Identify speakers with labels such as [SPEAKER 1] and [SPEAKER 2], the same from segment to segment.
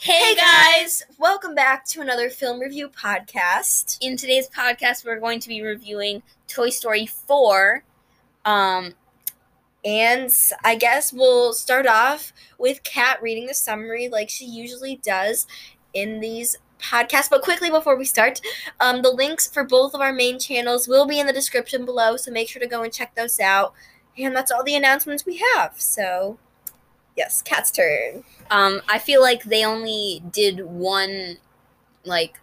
[SPEAKER 1] Hey guys!
[SPEAKER 2] Welcome back to another film review podcast.
[SPEAKER 1] In today's podcast, we're going to be reviewing Toy Story 4. Um,
[SPEAKER 2] And I guess we'll start off with Kat reading the summary like she usually does in these podcasts. But quickly before we start, um, the links for both of our main channels will be in the description below, so make sure to go and check those out. And that's all the announcements we have. So, yes, Kat's turn.
[SPEAKER 1] um, I feel like they only did one, like,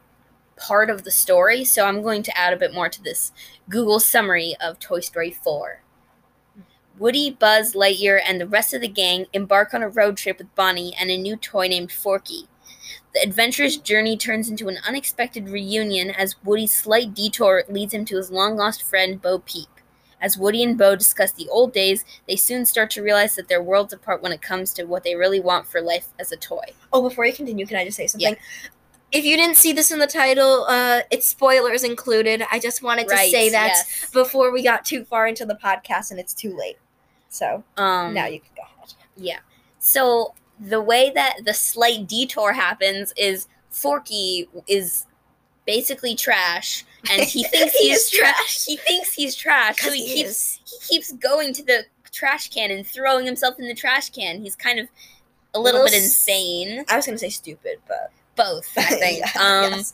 [SPEAKER 1] part of the story, so I'm going to add a bit more to this Google summary of Toy Story 4. Woody, Buzz, Lightyear, and the rest of the gang embark on a road trip with Bonnie and a new toy named Forky. The adventurous journey turns into an unexpected reunion as Woody's slight detour leads him to his long lost friend Bo Peep. As Woody and Bo discuss the old days, they soon start to realize that they're worlds apart when it comes to what they really want for life as a toy.
[SPEAKER 2] Oh, before you continue, can I just say something? If you didn't see this in the title, uh, it's spoilers included. I just wanted to say that
[SPEAKER 1] yes.
[SPEAKER 2] before we got too far into the podcast and it's too late. So
[SPEAKER 1] Um,
[SPEAKER 2] now you can go ahead.
[SPEAKER 1] Yeah. So the way that the slight detour happens is Forky is basically trash, and he thinks
[SPEAKER 2] He
[SPEAKER 1] he's
[SPEAKER 2] is
[SPEAKER 1] trash.
[SPEAKER 2] trash.
[SPEAKER 1] He thinks he's trash, so he
[SPEAKER 2] he
[SPEAKER 1] keeps
[SPEAKER 2] is.
[SPEAKER 1] he keeps going to the trash can and throwing himself in the trash can. He's kind of a little,
[SPEAKER 2] Little
[SPEAKER 1] bit insane.
[SPEAKER 2] I was gonna say stupid, but
[SPEAKER 1] Both, I think.
[SPEAKER 2] Yeah,
[SPEAKER 1] um,
[SPEAKER 2] yes.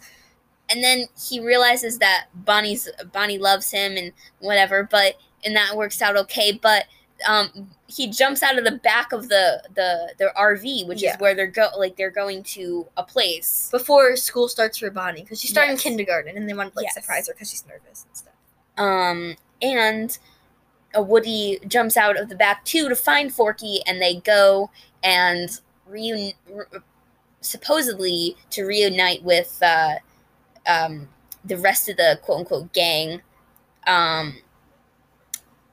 [SPEAKER 1] and then he realizes that Bonnie's Bonnie loves him and whatever, but and that works out okay. But um, he jumps out of the back of the the their RV, which
[SPEAKER 2] Yeah.
[SPEAKER 1] is where they're go like they're going to a place.
[SPEAKER 2] before school starts for Bonnie because she's starting
[SPEAKER 1] Yes.
[SPEAKER 2] kindergarten and they want to like
[SPEAKER 1] Yes.
[SPEAKER 2] surprise her because she's nervous and stuff.
[SPEAKER 1] Um, and a Woody jumps out of the back too to find Forky, and they go and reun- re- supposedly to reunite with uh, um, the rest of the quote unquote gang. Um,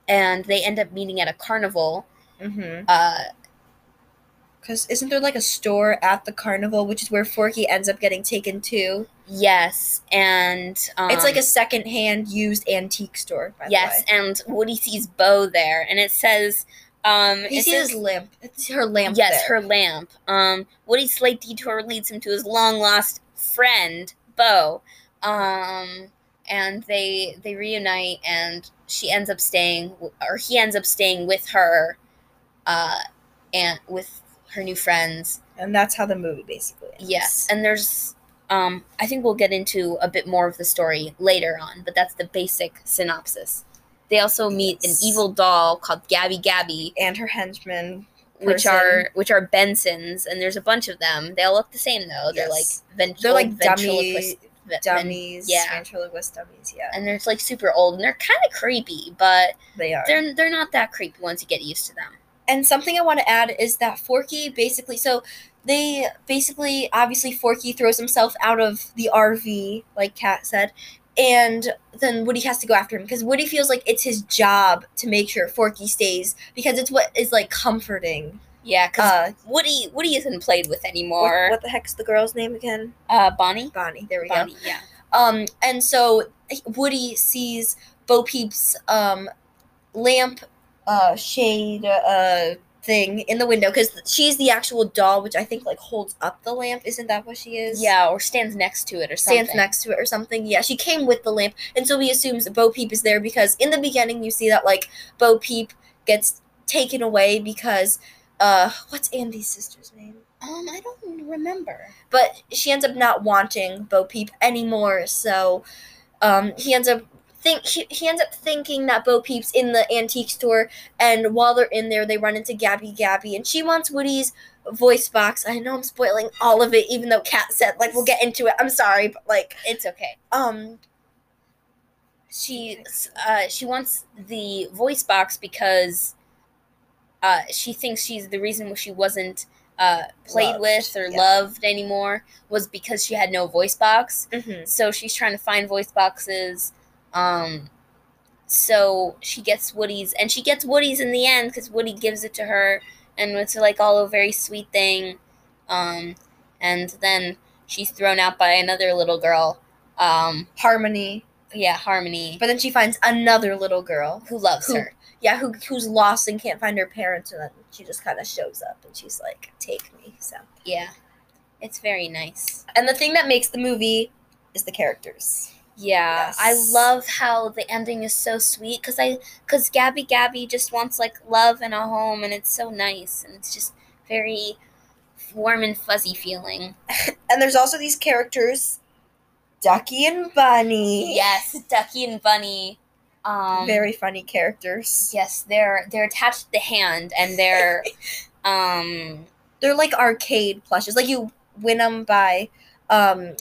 [SPEAKER 1] and they end up meeting at a carnival.
[SPEAKER 2] Mm-hmm.
[SPEAKER 1] Uh,
[SPEAKER 2] Because isn't there like a store at the carnival, which is where Forky ends up getting taken to?
[SPEAKER 1] yes, and um,
[SPEAKER 2] it's like a secondhand used antique store. By
[SPEAKER 1] yes,
[SPEAKER 2] the way.
[SPEAKER 1] and Woody sees Bo there, and it says. Um,
[SPEAKER 2] he
[SPEAKER 1] it
[SPEAKER 2] sees
[SPEAKER 1] says-
[SPEAKER 2] lamp. It's her lamp.
[SPEAKER 1] Yes,
[SPEAKER 2] there.
[SPEAKER 1] her lamp. Um, Woody's slight detour leads him to his long lost friend, Bo. Um, and they they reunite, and she ends up staying, or he ends up staying with her, uh, and with her new friends.
[SPEAKER 2] and that's how the movie basically. Ends.
[SPEAKER 1] Yes, and there's, um, I think we'll get into a bit more of the story later on, but that's the basic synopsis. They also meet
[SPEAKER 2] Yes.
[SPEAKER 1] an evil doll called Gabby Gabby,
[SPEAKER 2] and her henchman.
[SPEAKER 1] which are which are Bensons, and there's a bunch of them. They all look the same though. They're
[SPEAKER 2] Yes.
[SPEAKER 1] like vent-
[SPEAKER 2] They're like dummy
[SPEAKER 1] ventriloquist- ve- ven-
[SPEAKER 2] dummies.
[SPEAKER 1] yeah.
[SPEAKER 2] ventriloquist dummies. Yeah,
[SPEAKER 1] and they're like super old, and they're kind of creepy, but
[SPEAKER 2] they are.
[SPEAKER 1] they're they're not that creepy once you get used to them.
[SPEAKER 2] And something I want to add is that Forky basically, so they basically, obviously, Forky throws himself out of the RV, like Kat said, and then Woody has to go after him because Woody feels like it's his job to make sure Forky stays because it's what is like comforting.
[SPEAKER 1] Yeah, because
[SPEAKER 2] Uh,
[SPEAKER 1] Woody Woody isn't played with anymore.
[SPEAKER 2] what the heck's the girl's name again?
[SPEAKER 1] Uh, Bonnie.
[SPEAKER 2] Bonnie. There we
[SPEAKER 1] Bonnie. Yeah.
[SPEAKER 2] Um, and so Woody sees Bo Peep's um lamp uh shade uh thing in the window because she's the actual doll which i think like holds up the lamp isn't that what she is
[SPEAKER 1] Yeah, or stands next to it or something.
[SPEAKER 2] stands next to it or something yeah she came with the lamp and so he assumes bo peep is there because in the beginning you see that like bo peep gets taken away because uh what's andy's sister's name
[SPEAKER 1] Um, I don't remember.
[SPEAKER 2] but she ends up not wanting Bo Peep anymore. So um, he ends up think he, he ends up thinking that Bo Peep's in the antique store, and while they're in there, they run into Gabby Gabby, and she wants Woody's voice box. I know I'm spoiling all of it, even though Kat said like we'll get into it. I'm sorry, but like
[SPEAKER 1] It's okay.
[SPEAKER 2] um
[SPEAKER 1] she uh, she wants the voice box because uh, she thinks she's the reason she wasn't uh, played
[SPEAKER 2] Loved,
[SPEAKER 1] with or
[SPEAKER 2] yeah.
[SPEAKER 1] loved anymore was because she had no voice box.
[SPEAKER 2] mhm.
[SPEAKER 1] So she's trying to find voice boxes. Um, so she gets Woody's, and she gets Woody's in the end because Woody gives it to her, and it's like all a very sweet thing. Um, and then she's thrown out by another little girl. Um,
[SPEAKER 2] Harmony,
[SPEAKER 1] yeah, Harmony,
[SPEAKER 2] but then she finds another little girl.
[SPEAKER 1] who loves
[SPEAKER 2] Who-
[SPEAKER 1] her.
[SPEAKER 2] Yeah, who who's lost and can't find her parents, and then she just kind of shows up, and she's like, "Take me." So
[SPEAKER 1] Yeah. It's very nice.
[SPEAKER 2] And the thing that makes the movie is the characters.
[SPEAKER 1] Yeah, I love how the ending is so sweet because I because Gabby Gabby just wants like love and a home, and it's so nice, and it's just very warm and fuzzy feeling.
[SPEAKER 2] And there's also these characters, Ducky and Bunny.
[SPEAKER 1] Yes, Ducky and Bunny. Um,
[SPEAKER 2] Very funny characters.
[SPEAKER 1] yes, they're they're attached to the hand, and they're um
[SPEAKER 2] They're like arcade plushes. Like you win them by, um,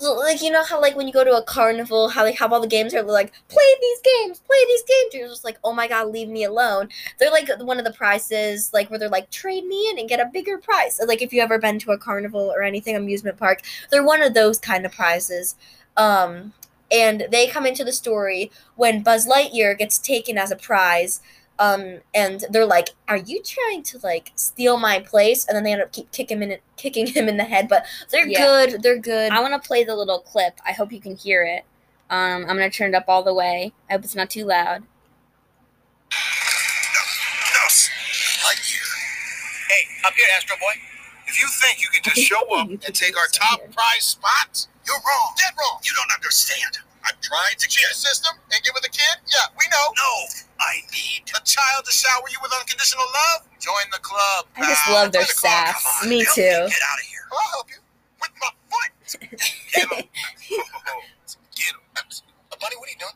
[SPEAKER 2] like you know how like when you go to a carnival, how they have all the games are like play these games, play these games. You're just like, oh my god, leave me alone. They're like one of the prizes, like where they're like trade me in and get a bigger prize. Like if you ever been to a carnival or anything amusement park, they're one of those kind of prizes. Um, and they come into the story when Buzz Lightyear gets taken as a prize. Um, and they're like, "Are you trying to like steal my place?" And then they end up keep kicking him in, kicking him in the head. But they're
[SPEAKER 1] Yeah.
[SPEAKER 2] good. They're good.
[SPEAKER 1] I want to play the little clip. I hope you can hear it. Um, I'm gonna turn it up all the way. I hope it's not too loud.
[SPEAKER 3] Us, Lightyear. Hey, up here, Astro Boy. If you think you can just show up and take our top prize spots, you're wrong. Dead wrong. You don't understand. I'm trying to cheat the system and give it the kid. Yeah, we know. No, I need a child to shower you with unconditional love. Join the club.
[SPEAKER 1] I just
[SPEAKER 3] pal.
[SPEAKER 1] love their
[SPEAKER 3] the
[SPEAKER 1] sass.
[SPEAKER 3] On,
[SPEAKER 2] Me
[SPEAKER 3] help
[SPEAKER 2] too.
[SPEAKER 3] Get out of here. I'll help you with my foot. Get him. Get him. Uh, Buddy, what are you doing?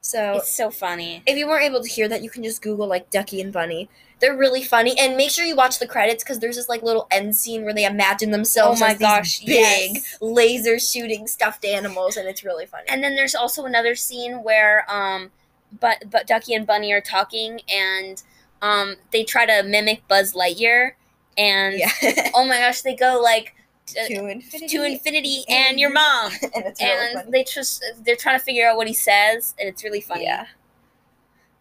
[SPEAKER 2] so
[SPEAKER 1] It's so funny.
[SPEAKER 2] if you weren't able to hear that, you can just Google like Ducky and Bunny. They're really funny, and make sure you watch the credits because there's this like little end scene where they imagine themselves.
[SPEAKER 1] Oh my
[SPEAKER 2] as these
[SPEAKER 1] gosh,
[SPEAKER 2] big
[SPEAKER 1] yes.
[SPEAKER 2] laser shooting stuffed animals, and it's really funny.
[SPEAKER 1] And then there's also another scene where um, but but Ducky and Bunny are talking, and um, they try to mimic Buzz Lightyear, and
[SPEAKER 2] yeah,
[SPEAKER 1] oh my gosh, they go like uh,
[SPEAKER 2] to infinity,
[SPEAKER 1] to infinity and your mom,
[SPEAKER 2] and it's really
[SPEAKER 1] and
[SPEAKER 2] funny.
[SPEAKER 1] they just they're trying to figure out what he says, and it's really funny.
[SPEAKER 2] Yeah.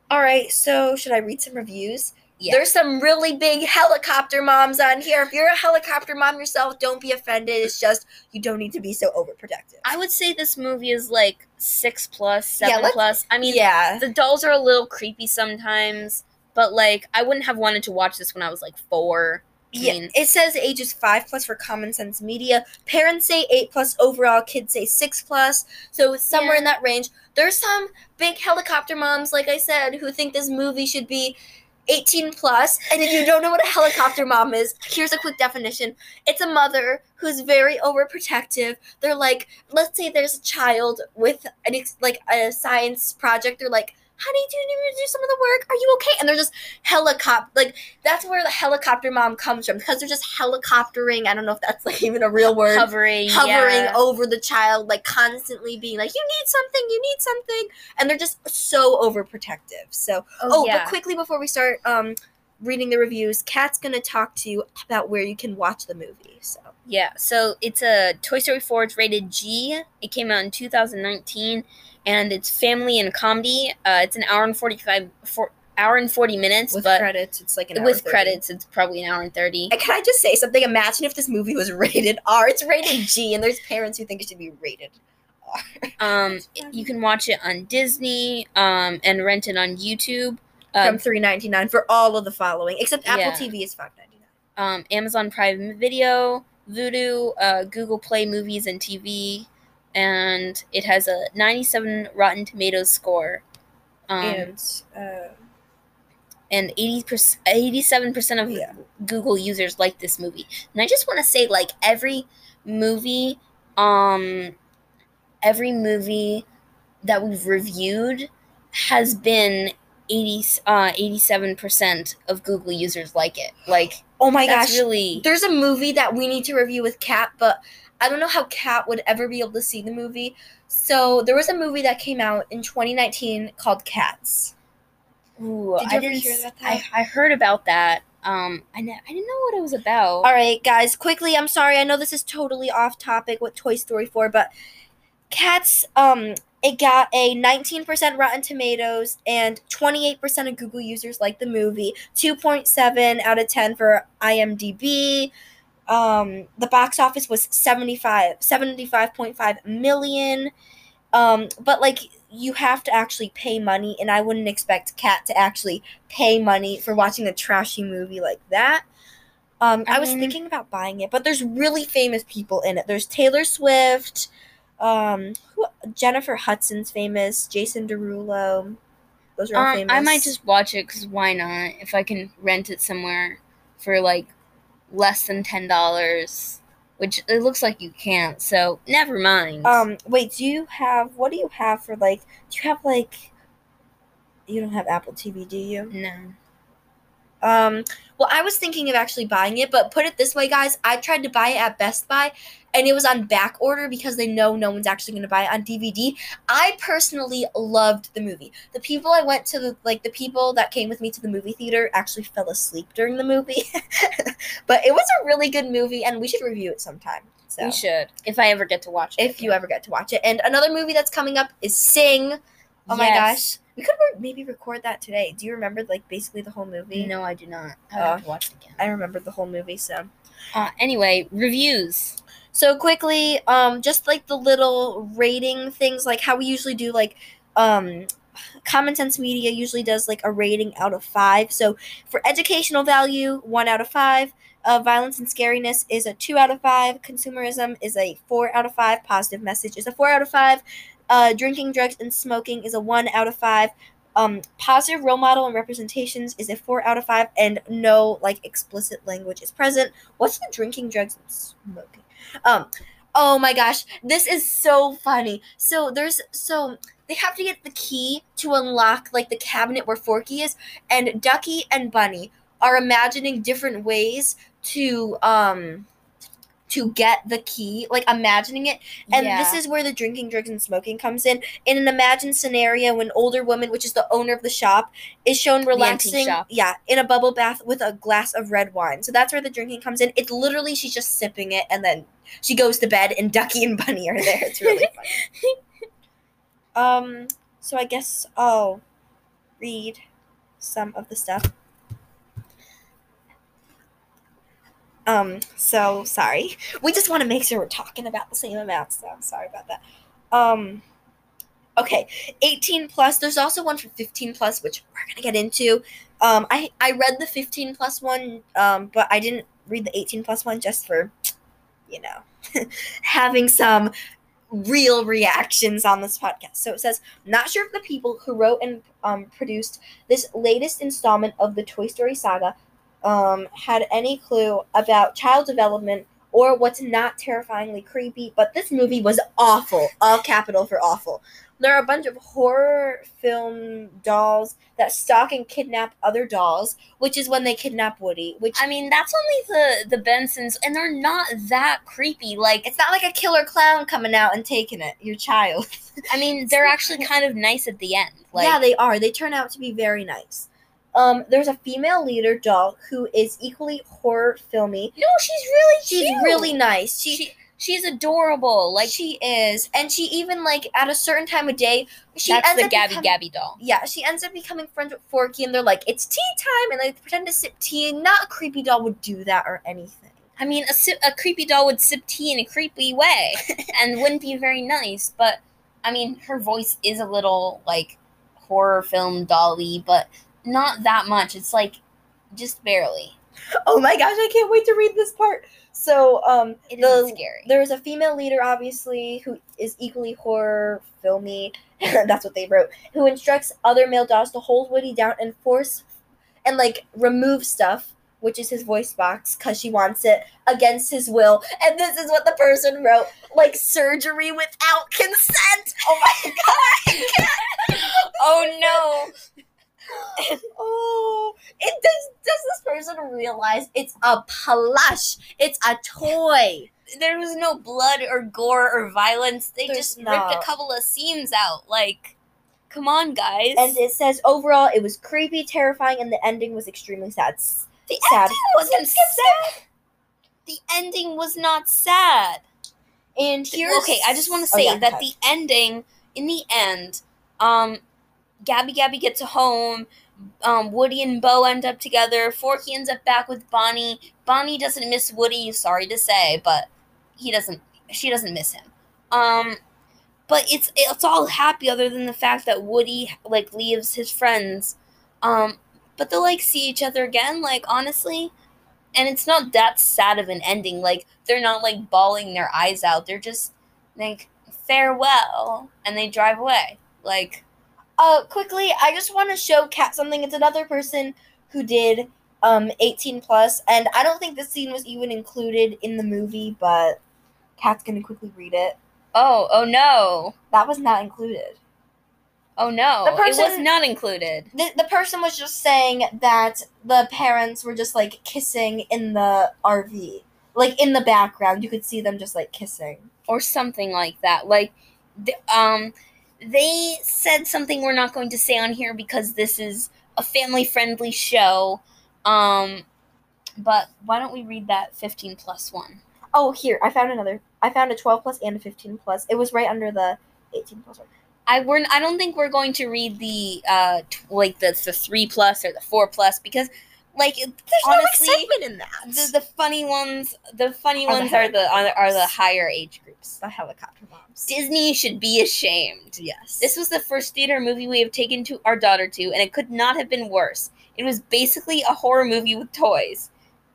[SPEAKER 2] All right, so should I read some reviews?
[SPEAKER 1] Yeah.
[SPEAKER 2] There's some really big helicopter moms on here. If you're a helicopter mom yourself, don't be offended. It's just you don't need to be so overprotective.
[SPEAKER 1] I would say this movie is like six plus,
[SPEAKER 2] Yeah,
[SPEAKER 1] seven plus. I mean,
[SPEAKER 2] yeah.
[SPEAKER 1] the dolls are a little creepy sometimes, but like I wouldn't have wanted to watch this when I was like four. I
[SPEAKER 2] Yeah,
[SPEAKER 1] mean-
[SPEAKER 2] it says ages five plus for Common Sense Media. Parents say eight plus overall. Kids say six plus. So somewhere
[SPEAKER 1] Yeah.
[SPEAKER 2] in that range. There's some big helicopter moms, like I said, who think this movie should be 18. And if you don't know what a helicopter mom is, here's a quick definition. It's a mother who's very overprotective. They're like, let's say there's a child with an ex- like a science project. They're like, honey, do you need me to do some of the work? Are you okay? And they're just helicopter like that's where the helicopter mom comes from because they're just helicoptering. I don't know if that's like even a real word.
[SPEAKER 1] Hovering,
[SPEAKER 2] Hovering
[SPEAKER 1] yeah.
[SPEAKER 2] over the child, like constantly being like, "You need something, you need something," and they're just so overprotective. So, oh,
[SPEAKER 1] yeah.
[SPEAKER 2] but quickly before we start um, reading the reviews, Kat's gonna talk to you about where you can watch the movie. So,
[SPEAKER 1] Yeah, so it's a Toy Story 4. It's rated G. It came out in 2019, and it's family and comedy. Uh, it's an hour and 45, four, hour and 40 minutes,
[SPEAKER 2] with
[SPEAKER 1] but
[SPEAKER 2] credits, it's like an hour
[SPEAKER 1] with
[SPEAKER 2] 30.
[SPEAKER 1] credits, it's probably an hour and 30.
[SPEAKER 2] And can I just say something? Imagine if this movie was rated R. It's rated G, and there's parents who think it should be rated R.
[SPEAKER 1] Um, you can watch it on Disney um, and rent it on YouTube.
[SPEAKER 2] from
[SPEAKER 1] Uh,
[SPEAKER 2] three ninety nine for all of the following, except Apple
[SPEAKER 1] Yeah.
[SPEAKER 2] TV is five ninety nine.
[SPEAKER 1] um, Amazon Prime Video, Vudu, uh, Google Play Movies and TV, and it has a 97 Rotten Tomatoes score. Um,
[SPEAKER 2] and uh,
[SPEAKER 1] and 80%, 87% of
[SPEAKER 2] Yeah.
[SPEAKER 1] Google users like this movie. And I just want to say like every movie um every movie that we've reviewed has been 80 uh 87% of Google users like it. Like
[SPEAKER 2] oh my
[SPEAKER 1] that's
[SPEAKER 2] gosh,
[SPEAKER 1] really
[SPEAKER 2] there's a movie that we need to review with Kat, but I don't know how Kat would ever be able to see the movie. So there was a movie that came out in 2019 called Cats.
[SPEAKER 1] Ooh,
[SPEAKER 2] Did you
[SPEAKER 1] I
[SPEAKER 2] ever
[SPEAKER 1] didn't
[SPEAKER 2] hear about
[SPEAKER 1] I,
[SPEAKER 2] that?
[SPEAKER 1] I heard about that. Um I, kn- I didn't know what it was about.
[SPEAKER 2] All right, guys, quickly. I'm sorry. I know this is totally off topic with Toy Story 4, but Cats, um, it got a 19% Rotten Tomatoes and 28% of Google users like the movie. 2.7 out of 10 for IMDb. Um, the box office was 75, 75.5 million. Um, but like you have to actually pay money, and I wouldn't expect Kat to actually pay money for watching a trashy movie like that. Um, I,
[SPEAKER 1] I
[SPEAKER 2] was
[SPEAKER 1] mean-
[SPEAKER 2] thinking about buying it, but there's really famous people in it. There's Taylor Swift, um, who, Jennifer Hudson's famous, Jason Derulo. Those are all
[SPEAKER 1] Um,
[SPEAKER 2] famous.
[SPEAKER 1] I might just watch it because why not? If I can rent it somewhere for like less than ten dollars, which it looks like you can't. So never mind.
[SPEAKER 2] Um, wait, do you have what do you have for like? Do you have like? You don't have Apple TV, do you?
[SPEAKER 1] no.
[SPEAKER 2] Um, well, I was thinking of actually buying it, but put it this way, guys. I tried to buy it at Best Buy, and it was on back order because they know no one's actually going to buy it on DVD. I personally loved the movie. The people I went to, the, like the people that came with me to the movie theater, actually fell asleep during the movie. but it was a really good movie, and we should review it sometime. So
[SPEAKER 1] We should if I ever get to watch it.
[SPEAKER 2] if you ever get to watch it. And another movie that's coming up is Sing. Oh my gosh. We could re- maybe record that today. Do you remember like basically the whole movie?
[SPEAKER 1] No, I do not. I
[SPEAKER 2] Oh.
[SPEAKER 1] have to watch it again.
[SPEAKER 2] I remember the whole movie, so
[SPEAKER 1] Uh, anyway, reviews.
[SPEAKER 2] so quickly, um just like the little rating things like how we usually do like um Common Sense Media usually does like a rating out of 5. So for educational value, 1 out of 5. Uh, violence and scariness is a 2 out of 5. Consumerism is a 4 out of 5. Positive message is a 4 out of 5. Uh, drinking, drugs, and smoking is a 1 out of 5. Um, positive role model and representations is a 4 out of 5. And no, like, explicit language is present. What's the drinking, drugs, and smoking? Um, oh my gosh, this is so funny. So there's, so they have to get the key to unlock, like, the cabinet where Forky is. And Ducky and Bunny are imagining different ways to, um, to get the key, like imagining it and
[SPEAKER 1] Yeah.
[SPEAKER 2] this is where the drinking, drugs, and smoking comes in. In an imagined scenario, an older woman, which is the owner of the shop, is shown relaxing, yeah, in a bubble bath with a glass of red wine. So that's where the drinking comes in. It's literally she's just sipping it, and then she goes to bed, and Ducky and Bunny are there. It's really funny. um. So I guess I'll read some of the stuff. Um, so sorry. We just want to make sure we're talking about the same amount, so I'm sorry about that. Um okay, 18 plus. There's also one for 15 plus, which we're gonna get into. Um I I read the 15 plus one, um, but I didn't read the 18 plus one just for you know having some real reactions on this podcast. So it says, not sure if the people who wrote and um, produced this latest installment of the Toy Story saga um, had any clue about child development or what's not terrifyingly creepy, but this movie was awful. All capital for awful. There are a bunch of horror film dolls that stalk and kidnap other dolls, which is when they kidnap Woody. Which
[SPEAKER 1] I mean, that's only the the Bensons, and they're not that creepy. Like,
[SPEAKER 2] it's not like a killer clown coming out and taking it. Your child.
[SPEAKER 1] I mean, they're actually kind of nice at the end. Like,
[SPEAKER 2] yeah, they are. They turn out to be very nice. Um, there's a female leader doll who is equally horror filmy.
[SPEAKER 1] no, she's really
[SPEAKER 2] She's
[SPEAKER 1] cute.
[SPEAKER 2] really nice. She,
[SPEAKER 1] she she's adorable. Like,
[SPEAKER 2] she is, and she even like at a certain time of day, she
[SPEAKER 1] that's
[SPEAKER 2] ends
[SPEAKER 1] the
[SPEAKER 2] up
[SPEAKER 1] Gabby
[SPEAKER 2] becoming-
[SPEAKER 1] Gabby doll.
[SPEAKER 2] Yeah, she ends up becoming friends with Forky, and they're like, "It's tea time," and they pretend to sip tea. And not a creepy doll would do that or anything.
[SPEAKER 1] I mean, a, sip, a creepy doll would sip tea in a creepy way and wouldn't be very nice. But I mean, her voice is a little like horror film dolly, but not that much. It's like just barely.
[SPEAKER 2] Oh my gosh, I can't wait to read this part. So, um,
[SPEAKER 1] It
[SPEAKER 2] The-
[SPEAKER 1] scary.
[SPEAKER 2] There's a female leader, obviously, who is equally horror filmy. That's what they wrote. Who instructs other male dolls to hold Woody down and force and like remove stuff, which is his voice box, because she wants it against his will. And this is what the person wrote: like surgery without consent. Oh my god!
[SPEAKER 1] Oh no!
[SPEAKER 2] oh, it does. Does this person realize it's a plush? It's a toy.
[SPEAKER 1] There was no blood or gore or violence. They
[SPEAKER 2] There's
[SPEAKER 1] just ripped a couple of seams out. Like, come on, guys.
[SPEAKER 2] And it says overall, it was creepy, terrifying, and the ending was extremely sad.
[SPEAKER 1] The
[SPEAKER 2] sad.
[SPEAKER 1] ending wasn't
[SPEAKER 2] skip,
[SPEAKER 1] sad. The ending was not sad.
[SPEAKER 2] And here,
[SPEAKER 1] okay, I just want to
[SPEAKER 2] Oh,
[SPEAKER 1] say
[SPEAKER 2] yeah,
[SPEAKER 1] that the ending, in the end, um, Gabby Gabby gets home. Um, Woody and Bo end up together. Forky ends up back with Bonnie. Bonnie doesn't miss Woody. Sorry to say, but he doesn't. She doesn't miss him. Um, but it's it's all happy other than the fact that Woody like leaves his friends. Um, but they'll like see each other again. Like honestly, and it's not that sad of an ending. Like they're not like bawling their eyes out. They're just like farewell, and they drive away. Like
[SPEAKER 2] Uh, quickly, I just want to show Kat something. It's another person who did um 18 plus, and I don't think this scene was even included in the movie, but Kat's gonna quickly read it.
[SPEAKER 1] oh oh no
[SPEAKER 2] That was not included.
[SPEAKER 1] oh no
[SPEAKER 2] The
[SPEAKER 1] it was not included.
[SPEAKER 2] The, the person was just saying that the parents were just like kissing in the RV. Like in the background, you could see them just like kissing.
[SPEAKER 1] or something like that. Like, th- um, they said something we're not going to say on here because this is a family-friendly show. Um, but why don't we read that fifteen plus one?
[SPEAKER 2] Oh, here, I found another. I found a 12 plus and a 15 plus. It was right under the 18 plus one.
[SPEAKER 1] I we're I don't think we're going to read the uh t- like the the three plus or the four plus because like
[SPEAKER 2] There's
[SPEAKER 1] honestly
[SPEAKER 2] no excitement in that.
[SPEAKER 1] the, the funny ones the funny
[SPEAKER 2] Are
[SPEAKER 1] ones are the are, the- are the higher age groups.
[SPEAKER 2] the helicopter moms.
[SPEAKER 1] Disney should be ashamed.
[SPEAKER 2] Yes.
[SPEAKER 1] This was the first theater movie we have taken to our daughter to, and it could not have been worse. It was basically a horror movie with toys.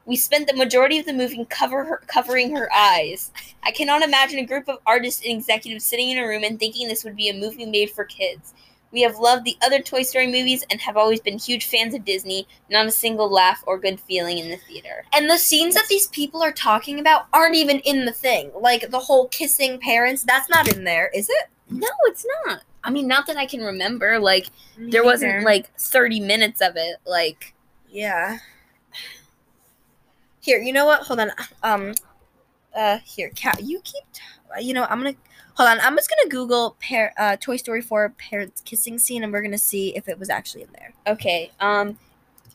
[SPEAKER 1] We spent the majority of the movie cover her, covering her eyes. I cannot imagine a group of artists and executives sitting in a room and thinking this would be a movie made for kids. We have loved the other Toy Story movies and have always been huge fans of Disney. Not a single laugh or good feeling in the theater.
[SPEAKER 2] And the scenes that these people are talking about aren't even in the thing. Like the whole kissing parents, that's not in there, is it?
[SPEAKER 1] No, it's not. I mean, not that I can remember. Like, there wasn't like 30 minutes of it. Like,
[SPEAKER 2] Yeah. Here, you know what? Hold on. Um, uh, here, Kat, you keep. T- you know, I'm gonna hold on. I'm just gonna Google par- uh, Toy Story 4 parents kissing scene, and we're gonna see if it was actually in there.
[SPEAKER 1] Okay, um,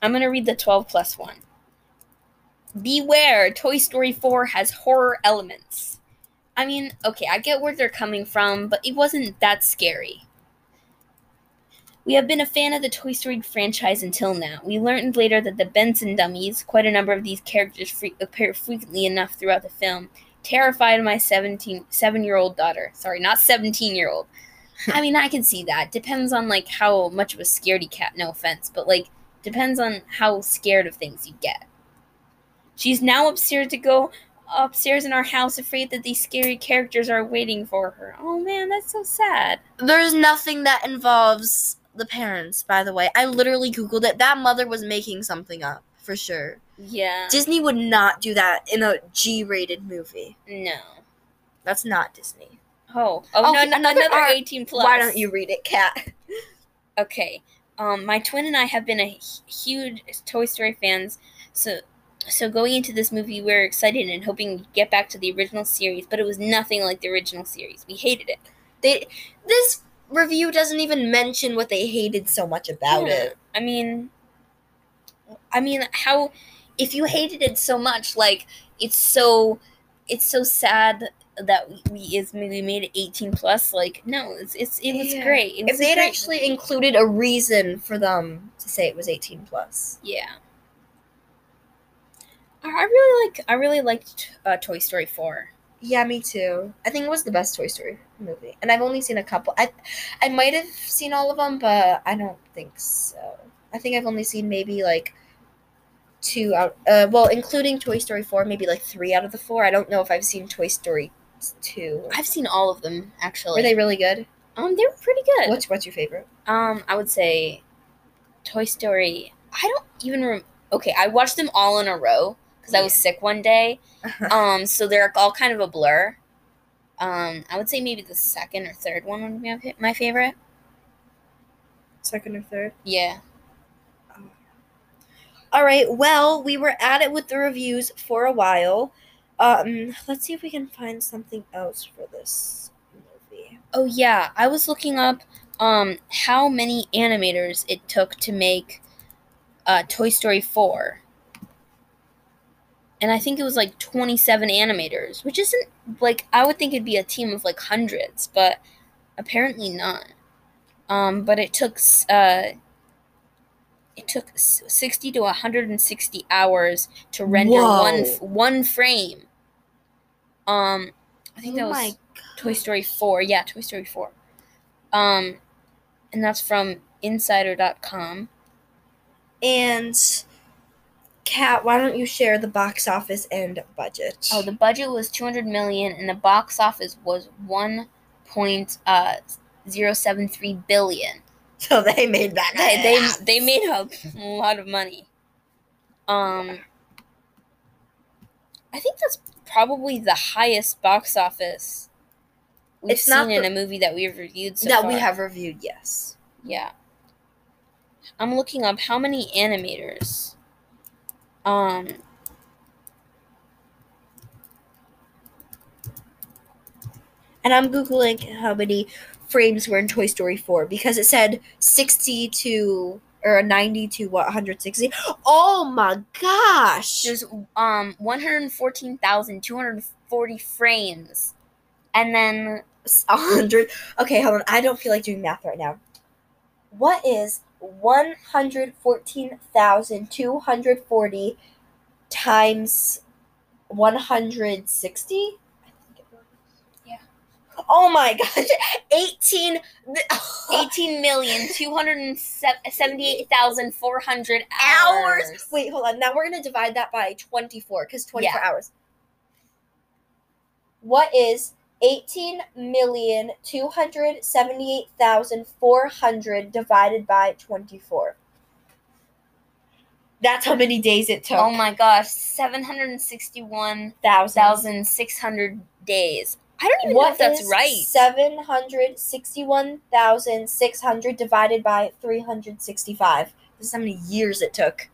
[SPEAKER 1] I'm gonna read the 12 plus one. Beware, Toy Story 4 has horror elements. I mean, okay, I get where they're coming from, but it wasn't that scary. We have been a fan of the Toy Story franchise until now. We learned later that the Benson dummies, quite a number of these characters appear frequently enough throughout the film, terrified my 17, seven-year-old daughter. Sorry, not 17-year-old. I mean, I can see that. Depends on like how much of a scaredy cat. No offense, but like depends on how scared of things you get. She's now upstairs to go upstairs in our house, afraid that these scary characters are waiting for her. Oh man, that's so sad.
[SPEAKER 2] There's nothing that involves the parents, by the way. I literally Googled it. That mother was making something up, for sure.
[SPEAKER 1] Yeah.
[SPEAKER 2] Disney would not do that in a G rated movie.
[SPEAKER 1] no.
[SPEAKER 2] That's not Disney.
[SPEAKER 1] Oh, oh, no, no,
[SPEAKER 2] another
[SPEAKER 1] another, 18 plus.
[SPEAKER 2] Why don't you read it, Kat?
[SPEAKER 1] Okay. Um, my twin and I have been a huge Toy Story fans, so so going into this movie, we were excited and hoping to get back to the original series, but it was nothing like the original series. We hated it.
[SPEAKER 2] They this review doesn't even mention what they hated so much about
[SPEAKER 1] Yeah.
[SPEAKER 2] it.
[SPEAKER 1] I mean, I mean, how if you hated it so much, like it's so it's so sad that we, we is we made it eighteen plus. Like no, it's it's it was
[SPEAKER 2] Yeah.
[SPEAKER 1] great. It
[SPEAKER 2] If they had actually included a reason for them to say it was 18 plus.
[SPEAKER 1] yeah. I really like I really liked uh, Toy Story four.
[SPEAKER 2] Yeah, me too. I think it was the best Toy Story movie, and I've only seen a couple. I, I might have seen all of them, but I don't think so. I think I've only seen maybe like two out. Uh, well, including Toy Story four, maybe like three out of the four. I don't know if I've seen Toy Story two.
[SPEAKER 1] I've seen all of them actually.
[SPEAKER 2] Were they really good?
[SPEAKER 1] Um, they were pretty good.
[SPEAKER 2] What's What's your favorite?
[SPEAKER 1] Um, I would say Toy Story. I don't even rem- okay. I watched them all in a row because I was sick one day. Um, so they're all kind of a blur. Um, I would say maybe the second or third one would be my favorite.
[SPEAKER 2] Second or third?
[SPEAKER 1] Yeah.
[SPEAKER 2] All right. Well, we were at it with the reviews for a while. Um, let's see if we can find something else for this movie.
[SPEAKER 1] Oh yeah, I was looking up um how many animators it took to make uh Toy Story 4. And I think it was like 27 animators, which isn't like I would think it'd be a team of like hundreds, but apparently not. Um but it took uh it took 60 to 160 hours to render
[SPEAKER 2] Whoa.
[SPEAKER 1] one one frame. Um I think that
[SPEAKER 2] Oh
[SPEAKER 1] was
[SPEAKER 2] my
[SPEAKER 1] Toy Story 4. Yeah, Toy Story 4. Um and that's from insider.com.
[SPEAKER 2] And Kat, why don't you share the box office and budget?
[SPEAKER 1] Oh, the budget was 200 million and the box office was 1.073 billion.
[SPEAKER 2] so they made that.
[SPEAKER 1] They, they they made a lot of money. Um I think that's probably the highest box office we've
[SPEAKER 2] It's not
[SPEAKER 1] seen in a movie that we've reviewed so
[SPEAKER 2] that
[SPEAKER 1] far.
[SPEAKER 2] we have reviewed. Yes.
[SPEAKER 1] Yeah. I'm looking up how many animators. Um
[SPEAKER 2] And I'm googling how many frames were in Toy Story 4 because it said 60 to or 90 to what 160. Oh my gosh.
[SPEAKER 1] there's um 114,240 frames. And then
[SPEAKER 2] a hundred. Okay, hold on. I don't feel like doing math right now. What is one hundred fourteen thousand two hundred forty times one hundred sixty?
[SPEAKER 1] Yeah.
[SPEAKER 2] Oh my gosh! Eighteen.
[SPEAKER 1] 18,278,400
[SPEAKER 2] hours.
[SPEAKER 1] hours.
[SPEAKER 2] Wait, hold on. Now we're gonna divide that by twenty-four because twenty-four
[SPEAKER 1] Yeah.
[SPEAKER 2] hours. What is eighteen million two hundred seventy-eight thousand four hundred divided by twenty-four? That's how many days it took.
[SPEAKER 1] Oh my gosh, 761,600
[SPEAKER 2] thousand.
[SPEAKER 1] days. I don't even what know if that's right.
[SPEAKER 2] 761,600 divided by 365. This is how many years it took.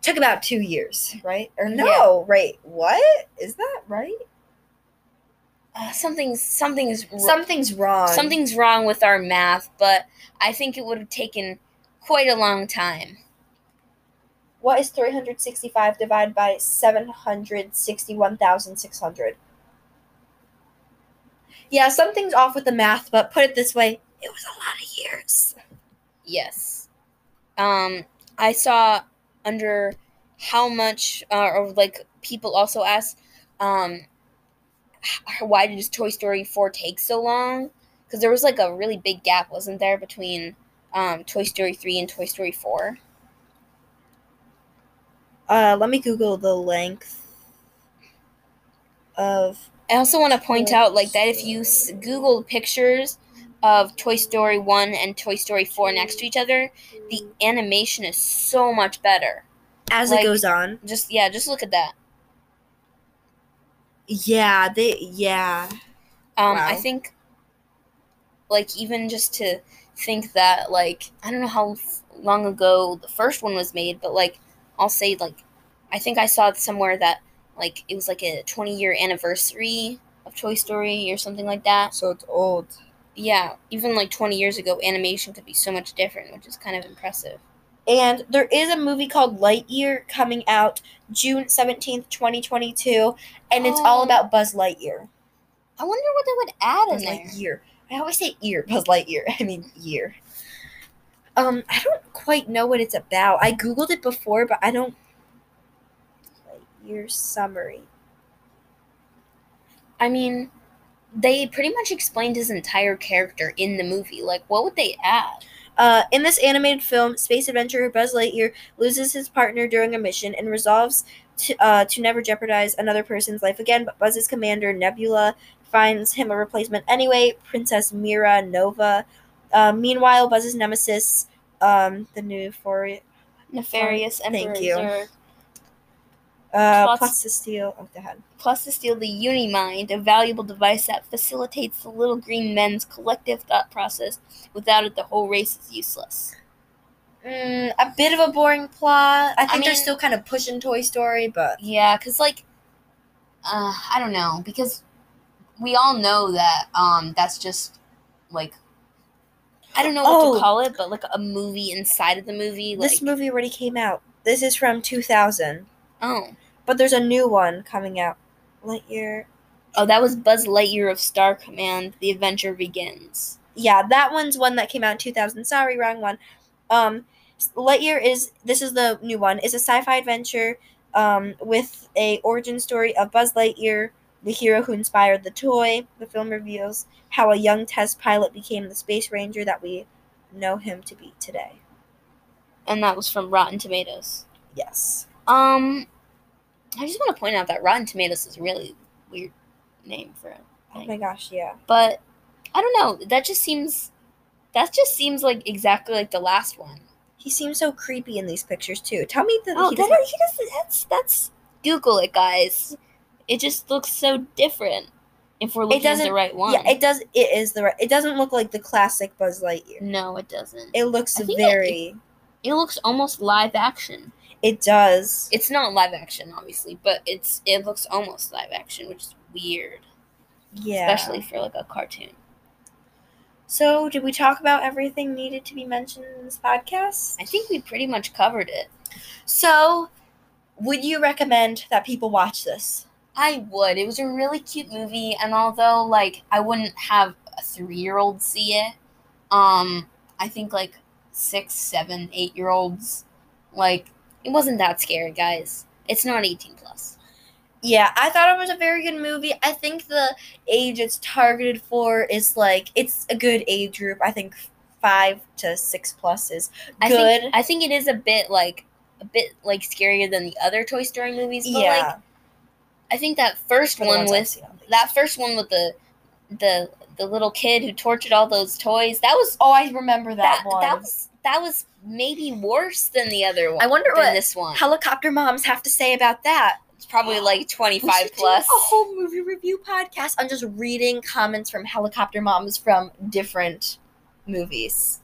[SPEAKER 2] Took about two years, right? Or no, yeah. right. What? Is that right?
[SPEAKER 1] Uh, something's something's
[SPEAKER 2] something's wrong.
[SPEAKER 1] Something's wrong with our math, but I think it would have taken quite a long time.
[SPEAKER 2] What is 365 divided by 761,600? Yeah, something's off with the math, but put it this way, it was a lot of years.
[SPEAKER 1] Yes. Um, I saw under how much, uh, or like people also asked, um, why did Toy Story 4 take so long? Because there was like a really big gap, wasn't there, between um, Toy Story 3 and Toy Story 4?
[SPEAKER 2] Uh, let me Google the length of.
[SPEAKER 1] I also want to point out like that if you s- Google pictures of Toy Story 1 and Toy Story 4 next to each other, the animation is so much better.
[SPEAKER 2] As
[SPEAKER 1] like-
[SPEAKER 2] it goes on.
[SPEAKER 1] Just yeah, just look at that.
[SPEAKER 2] Yeah, they. Yeah.
[SPEAKER 1] Um, I think, like, even just to think that, like, I don't know how long ago the first one was made, but, like, I'll say, like, I think I saw somewhere that, like, it was like a 20 year anniversary of Toy Story or something like that.
[SPEAKER 2] So it's old.
[SPEAKER 1] Yeah, even like 20 years ago, animation could be so much different, which is kind of impressive.
[SPEAKER 2] And there is a movie called Lightyear coming out June 17th, 2022, and it's all
[SPEAKER 1] Oh.
[SPEAKER 2] about Buzz Lightyear.
[SPEAKER 1] I wonder what they would add in
[SPEAKER 2] Buzz
[SPEAKER 1] there.
[SPEAKER 2] Lightyear. I always say ear, Buzz Lightyear. I mean year. Um, I don't quite know what it's about. I googled it before, but I don't. Lightyear summary.
[SPEAKER 1] I mean, they pretty much explained his entire character in the movie. Like, what would they add?
[SPEAKER 2] Uh, in this animated film, space adventurer Buzz Lightyear loses his partner during a mission and resolves to, uh, to never jeopardize another person's life again. But Buzz's commander Nebula finds him a replacement anyway, Princess Mira Nova. Uh, meanwhile, Buzz's nemesis, um, the new for
[SPEAKER 1] Nefarious
[SPEAKER 2] Thank
[SPEAKER 1] Emperor
[SPEAKER 2] you.
[SPEAKER 1] Zurg.
[SPEAKER 2] uh,
[SPEAKER 1] Plots-
[SPEAKER 2] plots to steal. Oh, go ahead.
[SPEAKER 1] plus to steal the Unimind, a valuable device that facilitates the little green men's collective thought process. Without it, the whole race is useless.
[SPEAKER 2] Mm, a bit of a boring plot. I think they're still kind of pushing Toy Story, but
[SPEAKER 1] Yeah, because, like, uh, I don't know, because we all know that um, that's just, like, I don't know what
[SPEAKER 2] Oh.
[SPEAKER 1] to call it, but, like, a movie inside of the movie. Like,
[SPEAKER 2] this movie already came out. This is from 2000,
[SPEAKER 1] oh.
[SPEAKER 2] But there's a new one coming out. Lightyear.
[SPEAKER 1] Oh, that was Buzz Lightyear of Star Command. The adventure begins.
[SPEAKER 2] Yeah, that one's one that came out in 2000. Sorry, wrong one. Um, Lightyear is this is the new one. It's a sci-fi adventure um, with a origin story of Buzz Lightyear, the hero who inspired the toy. The film reveals how a young test pilot became the space ranger that we know him to be today.
[SPEAKER 1] And that was from Rotten Tomatoes.
[SPEAKER 2] Yes.
[SPEAKER 1] Um, I just want to point out that Rotten Tomatoes is a really weird name for it.
[SPEAKER 2] Oh my gosh, yeah.
[SPEAKER 1] But I don't know. That just seems. That just seems like exactly like the last one.
[SPEAKER 2] He seems so creepy in these pictures too. Tell me that
[SPEAKER 1] Oh,
[SPEAKER 2] he
[SPEAKER 1] that,
[SPEAKER 2] doesn't-
[SPEAKER 1] he does. That's that's. Google it, guys. It just looks so different. If we're looking at the right one.
[SPEAKER 2] Yeah, it does. It is the right. It doesn't look like the classic Buzz Lightyear.
[SPEAKER 1] no, it doesn't.
[SPEAKER 2] It looks
[SPEAKER 1] think it-
[SPEAKER 2] very.
[SPEAKER 1] It looks almost live action.
[SPEAKER 2] It does.
[SPEAKER 1] It's not live action, obviously, but it's it looks almost live action, which is weird,
[SPEAKER 2] Yeah.
[SPEAKER 1] especially for like a cartoon.
[SPEAKER 2] So, did we talk about everything needed to be mentioned in this podcast?
[SPEAKER 1] I think we pretty much covered it.
[SPEAKER 2] So, would you recommend that people watch this?
[SPEAKER 1] I would. It was a really cute movie, and although like I wouldn't have a three year old see it, um, I think like six, seven, eight year olds, like it wasn't that scary, guys. It's not eighteen plus.
[SPEAKER 2] Yeah, I thought it was a very good movie. I think the age it's targeted for is like it's a good age group. I think five to six plus is
[SPEAKER 1] I
[SPEAKER 2] good.
[SPEAKER 1] think I think it is a bit like a bit like scarier than the other Toy Story movies. But
[SPEAKER 2] yeah,
[SPEAKER 1] like I think that first
[SPEAKER 2] the
[SPEAKER 1] one with that first one with the the the little kid who tortured all those toys. That was
[SPEAKER 2] Oh, I remember that,
[SPEAKER 1] that
[SPEAKER 2] one.
[SPEAKER 1] that was that was maybe worse than the other one.
[SPEAKER 2] I wonder what
[SPEAKER 1] this one.
[SPEAKER 2] helicopter moms have to say about that.
[SPEAKER 1] it's probably like
[SPEAKER 2] We
[SPEAKER 1] twenty five plus.
[SPEAKER 2] a whole movie review podcast on just reading comments from helicopter moms from different movies.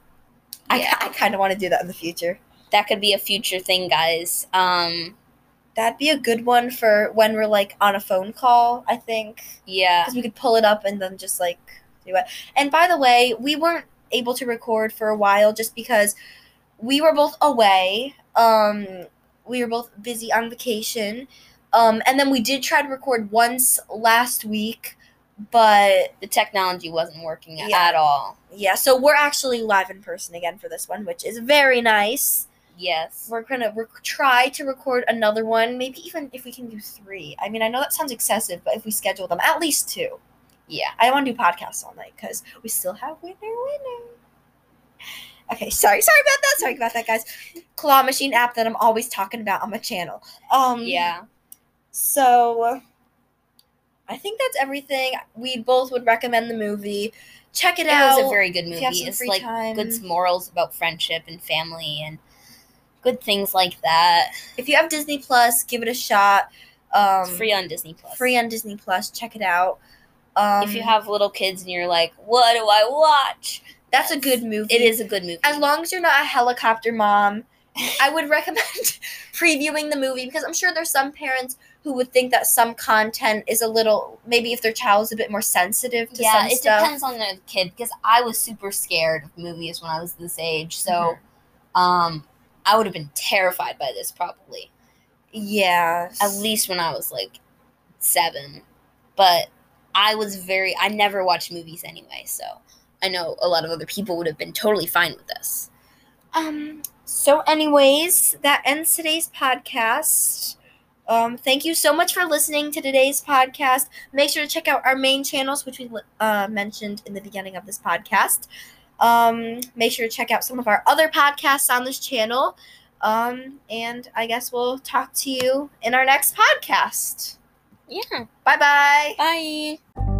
[SPEAKER 1] Yeah.
[SPEAKER 2] I, I kind of want to do that in the future.
[SPEAKER 1] That could be a future thing, guys. Um,
[SPEAKER 2] That'd be a good one for when we're like on a phone call. I think
[SPEAKER 1] yeah,
[SPEAKER 2] because we could pull it up and then just like do it. And by the way, we weren't able to record for a while just because we were both away. Um, we were both busy on vacation. Um, and then we did try to record once last week, but
[SPEAKER 1] the technology wasn't working
[SPEAKER 2] Yeah.
[SPEAKER 1] at all.
[SPEAKER 2] yeah, so we're actually live in person again for this one, which is very nice.
[SPEAKER 1] Yes.
[SPEAKER 2] We're gonna rec- try to record another one, maybe even if we can do three. I mean, I know that sounds excessive, but if we schedule them, at least two.
[SPEAKER 1] Yeah.
[SPEAKER 2] I don't want to do podcasts all night because we still have winner winner. Okay, sorry, sorry about that. Sorry about that, guys. Claw machine app that I'm always talking about on my channel. Um,
[SPEAKER 1] Yeah.
[SPEAKER 2] So, I think that's everything. We both would recommend the movie. Check it,
[SPEAKER 1] It
[SPEAKER 2] out.
[SPEAKER 1] was a very good movie.
[SPEAKER 2] you have some
[SPEAKER 1] It's like
[SPEAKER 2] time.
[SPEAKER 1] good morals about friendship and family and good things like that.
[SPEAKER 2] If you have Disney Plus, give it a shot. Um,
[SPEAKER 1] free on Disney Plus.
[SPEAKER 2] free on Disney Plus. Check it out. Um,
[SPEAKER 1] if you have little kids and you're like, what do I watch?
[SPEAKER 2] that's a good movie.
[SPEAKER 1] It is a good movie.
[SPEAKER 2] as long as you're not a helicopter mom, I would recommend previewing the movie because I'm sure there's some parents who would think that some content is a little maybe if their child is a bit more sensitive to
[SPEAKER 1] yeah,
[SPEAKER 2] some
[SPEAKER 1] it
[SPEAKER 2] stuff.
[SPEAKER 1] depends on the kid because I was super scared of movies when I was this age. So,
[SPEAKER 2] Mm-hmm.
[SPEAKER 1] um, I would have been terrified by this probably
[SPEAKER 2] Yeah.
[SPEAKER 1] at least when I was like seven. But I was very I never watched movies anyway, so I know a lot of other people would have been totally fine with this.
[SPEAKER 2] Um. So, anyways, that ends today's podcast. Um, thank you so much for listening to today's podcast. Make sure to check out our main channels, which we uh, mentioned in the beginning of this podcast. Um, make sure to check out some of our other podcasts on this channel. Um, and I guess we'll talk to you in our next podcast.
[SPEAKER 1] Yeah.
[SPEAKER 2] Bye bye.
[SPEAKER 1] Bye.